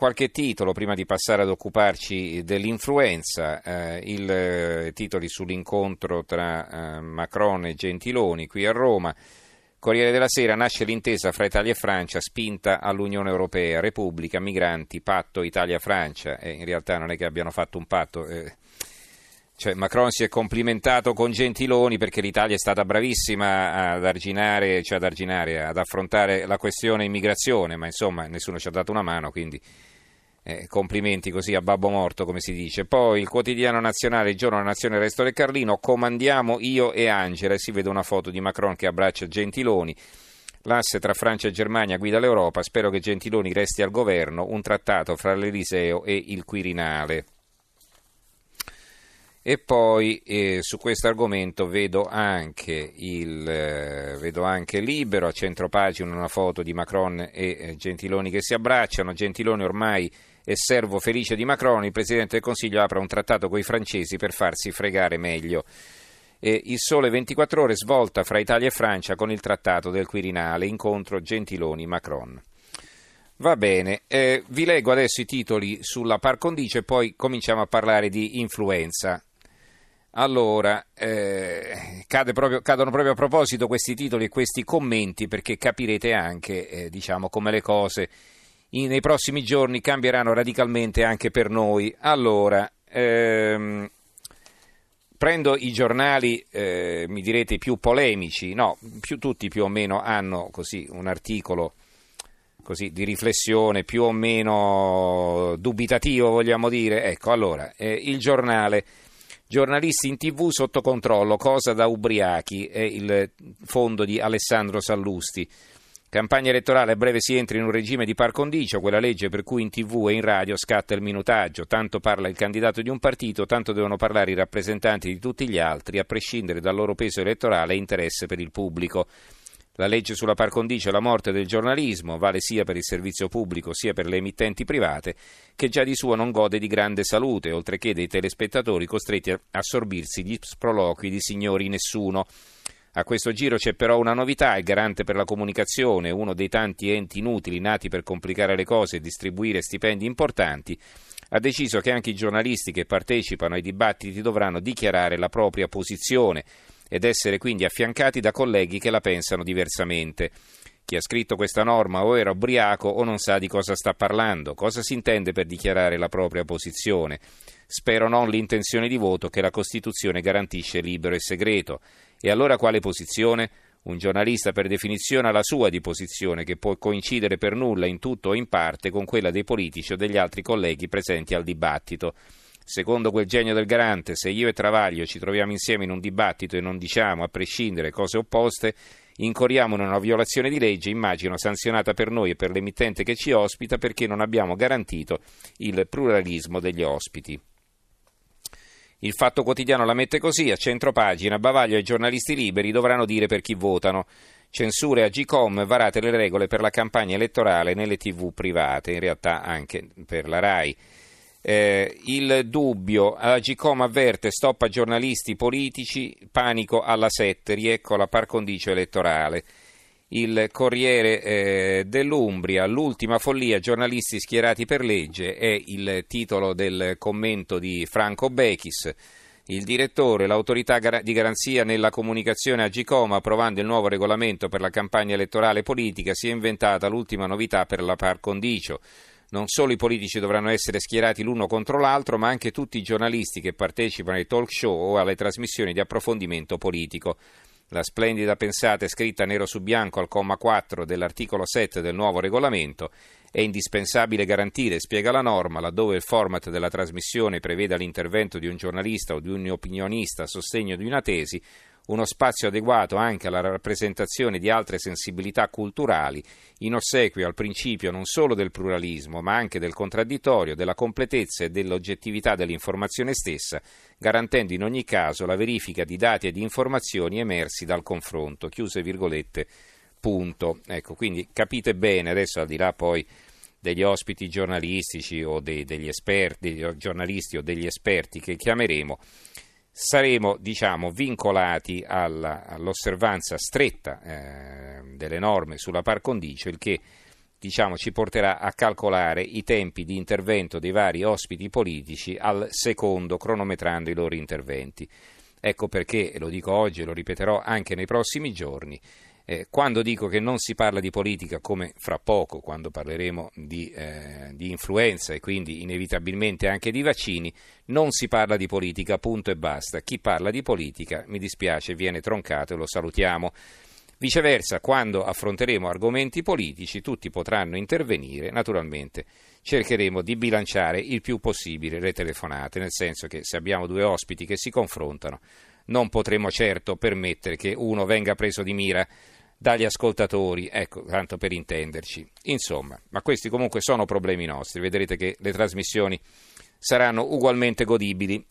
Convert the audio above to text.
Qualche titolo prima di passare ad occuparci dell'influenza, eh, il, eh, titoli sull'incontro tra eh, Macron e Gentiloni qui a Roma. Corriere della Sera nasce l'intesa fra Italia e Francia, spinta all'Unione Europea, Repubblica, migranti, patto Italia-Francia. Eh, in realtà non è che abbiano fatto un patto. Eh, cioè, Macron si è complimentato con Gentiloni perché l'Italia è stata bravissima ad arginare, cioè ad, arginare, ad affrontare la questione immigrazione, ma insomma nessuno ci ha dato una mano, quindi eh, complimenti così a babbo morto, come si dice. Poi il quotidiano nazionale, il giorno della nazione, il resto del Carlino, comandiamo io e Angela, e si vede una foto di Macron che abbraccia Gentiloni. L'asse tra Francia e Germania guida l'Europa, spero che Gentiloni resti al governo, un trattato fra l'Eliseo e il Quirinale. E poi eh, su questo argomento vedo anche, il, eh, vedo anche Libero, a centropagina una foto di Macron e eh, Gentiloni che si abbracciano. Gentiloni ormai è servo felice di Macron, il Presidente del Consiglio apre un trattato con i francesi per farsi fregare meglio. E il sole 24 ore svolta fra Italia e Francia con il trattato del Quirinale, incontro Gentiloni-Macron. Va bene, eh, vi leggo adesso i titoli sulla par condicio e poi cominciamo a parlare di influenza. Allora, eh, proprio, cadono proprio a proposito questi titoli e questi commenti perché capirete anche eh, diciamo, come le cose in, nei prossimi giorni cambieranno radicalmente anche per noi. Allora, ehm, prendo i giornali, eh, mi direte, più polemici, no, più, tutti più o meno hanno così un articolo così, di riflessione più o meno dubitativo, vogliamo dire. Ecco, allora, eh, il giornale Giornalisti in tv sotto controllo, cosa da ubriachi, è il fondo di Alessandro Sallusti. Campagna elettorale a breve si entra in un regime di par condicio, quella legge per cui in tv e in radio scatta il minutaggio. Tanto parla il candidato di un partito, tanto devono parlare i rappresentanti di tutti gli altri, a prescindere dal loro peso elettorale e interesse per il pubblico. La legge sulla par condicio e la morte del giornalismo vale sia per il servizio pubblico sia per le emittenti private, che già di suo non gode di grande salute, oltre che dei telespettatori costretti a assorbirsi gli sproloqui di signori nessuno. A questo giro c'è però una novità, il garante per la comunicazione, uno dei tanti enti inutili nati per complicare le cose e distribuire stipendi importanti, ha deciso che anche i giornalisti che partecipano ai dibattiti dovranno dichiarare la propria posizione ed essere quindi affiancati da colleghi che la pensano diversamente. Chi ha scritto questa norma o era ubriaco o non sa di cosa sta parlando, cosa si intende per dichiarare la propria posizione. Spero non l'intenzione di voto che la Costituzione garantisce libero e segreto. E allora quale posizione? Un giornalista per definizione ha la sua di posizione che può coincidere per nulla in tutto o in parte con quella dei politici o degli altri colleghi presenti al dibattito. Secondo quel genio del garante, se io e Travaglio ci troviamo insieme in un dibattito e non diciamo, a prescindere, cose opposte, incorriamo in una violazione di legge, immagino sanzionata per noi e per l'emittente che ci ospita perché non abbiamo garantito il pluralismo degli ospiti. Il Fatto Quotidiano la mette così, a centro pagina, Bavaglio e i giornalisti liberi dovranno dire per chi votano. Censure a Gcom, varate le regole per la campagna elettorale nelle tv private, in realtà anche per la RAI. Eh, il dubbio, Agicom avverte stop a giornalisti politici, panico alla 7, riecco la par condicio elettorale. Il Corriere eh, dell'Umbria, l'ultima follia, giornalisti schierati per legge, è il titolo del commento di Franco Bechis. Il direttore, l'autorità di garanzia nella comunicazione Agicom, approvando il nuovo regolamento per la campagna elettorale politica, si è inventata l'ultima novità per la par condicio non solo i politici dovranno essere schierati l'uno contro l'altro, ma anche tutti i giornalisti che partecipano ai talk show o alle trasmissioni di approfondimento politico. La splendida pensata è scritta nero su bianco al comma 4 dell'articolo 7 del nuovo regolamento. È indispensabile garantire, spiega la norma, laddove il format della trasmissione preveda l'intervento di un giornalista o di un opinionista a sostegno di una tesi, uno spazio adeguato anche alla rappresentazione di altre sensibilità culturali, in ossequio al principio non solo del pluralismo, ma anche del contraddittorio, della completezza e dell'oggettività dell'informazione stessa, garantendo in ogni caso la verifica di dati e di informazioni emersi dal confronto. Chiuse virgolette. Punto. Ecco, quindi capite bene, adesso al di là poi degli ospiti giornalistici o dei, degli esperti, giornalisti o degli esperti che chiameremo, saremo diciamo, vincolati alla, all'osservanza stretta eh, delle norme sulla par condicio, il che diciamo, ci porterà a calcolare i tempi di intervento dei vari ospiti politici al secondo, cronometrando i loro interventi. Ecco perché, lo dico oggi e lo ripeterò anche nei prossimi giorni, eh, quando dico che non si parla di politica come fra poco, quando parleremo di, eh, di, influenza e quindi inevitabilmente anche di vaccini, non si parla di politica, punto e basta. Chi parla di politica, mi dispiace, viene troncato e lo salutiamo. Viceversa, quando affronteremo argomenti politici, tutti potranno intervenire, naturalmente cercheremo di bilanciare il più possibile le telefonate, nel senso che se abbiamo due ospiti che si confrontano, non potremo certo permettere che uno venga preso di mira dagli ascoltatori, ecco, tanto per intenderci. Insomma, ma questi comunque sono problemi nostri, vedrete che le trasmissioni saranno ugualmente godibili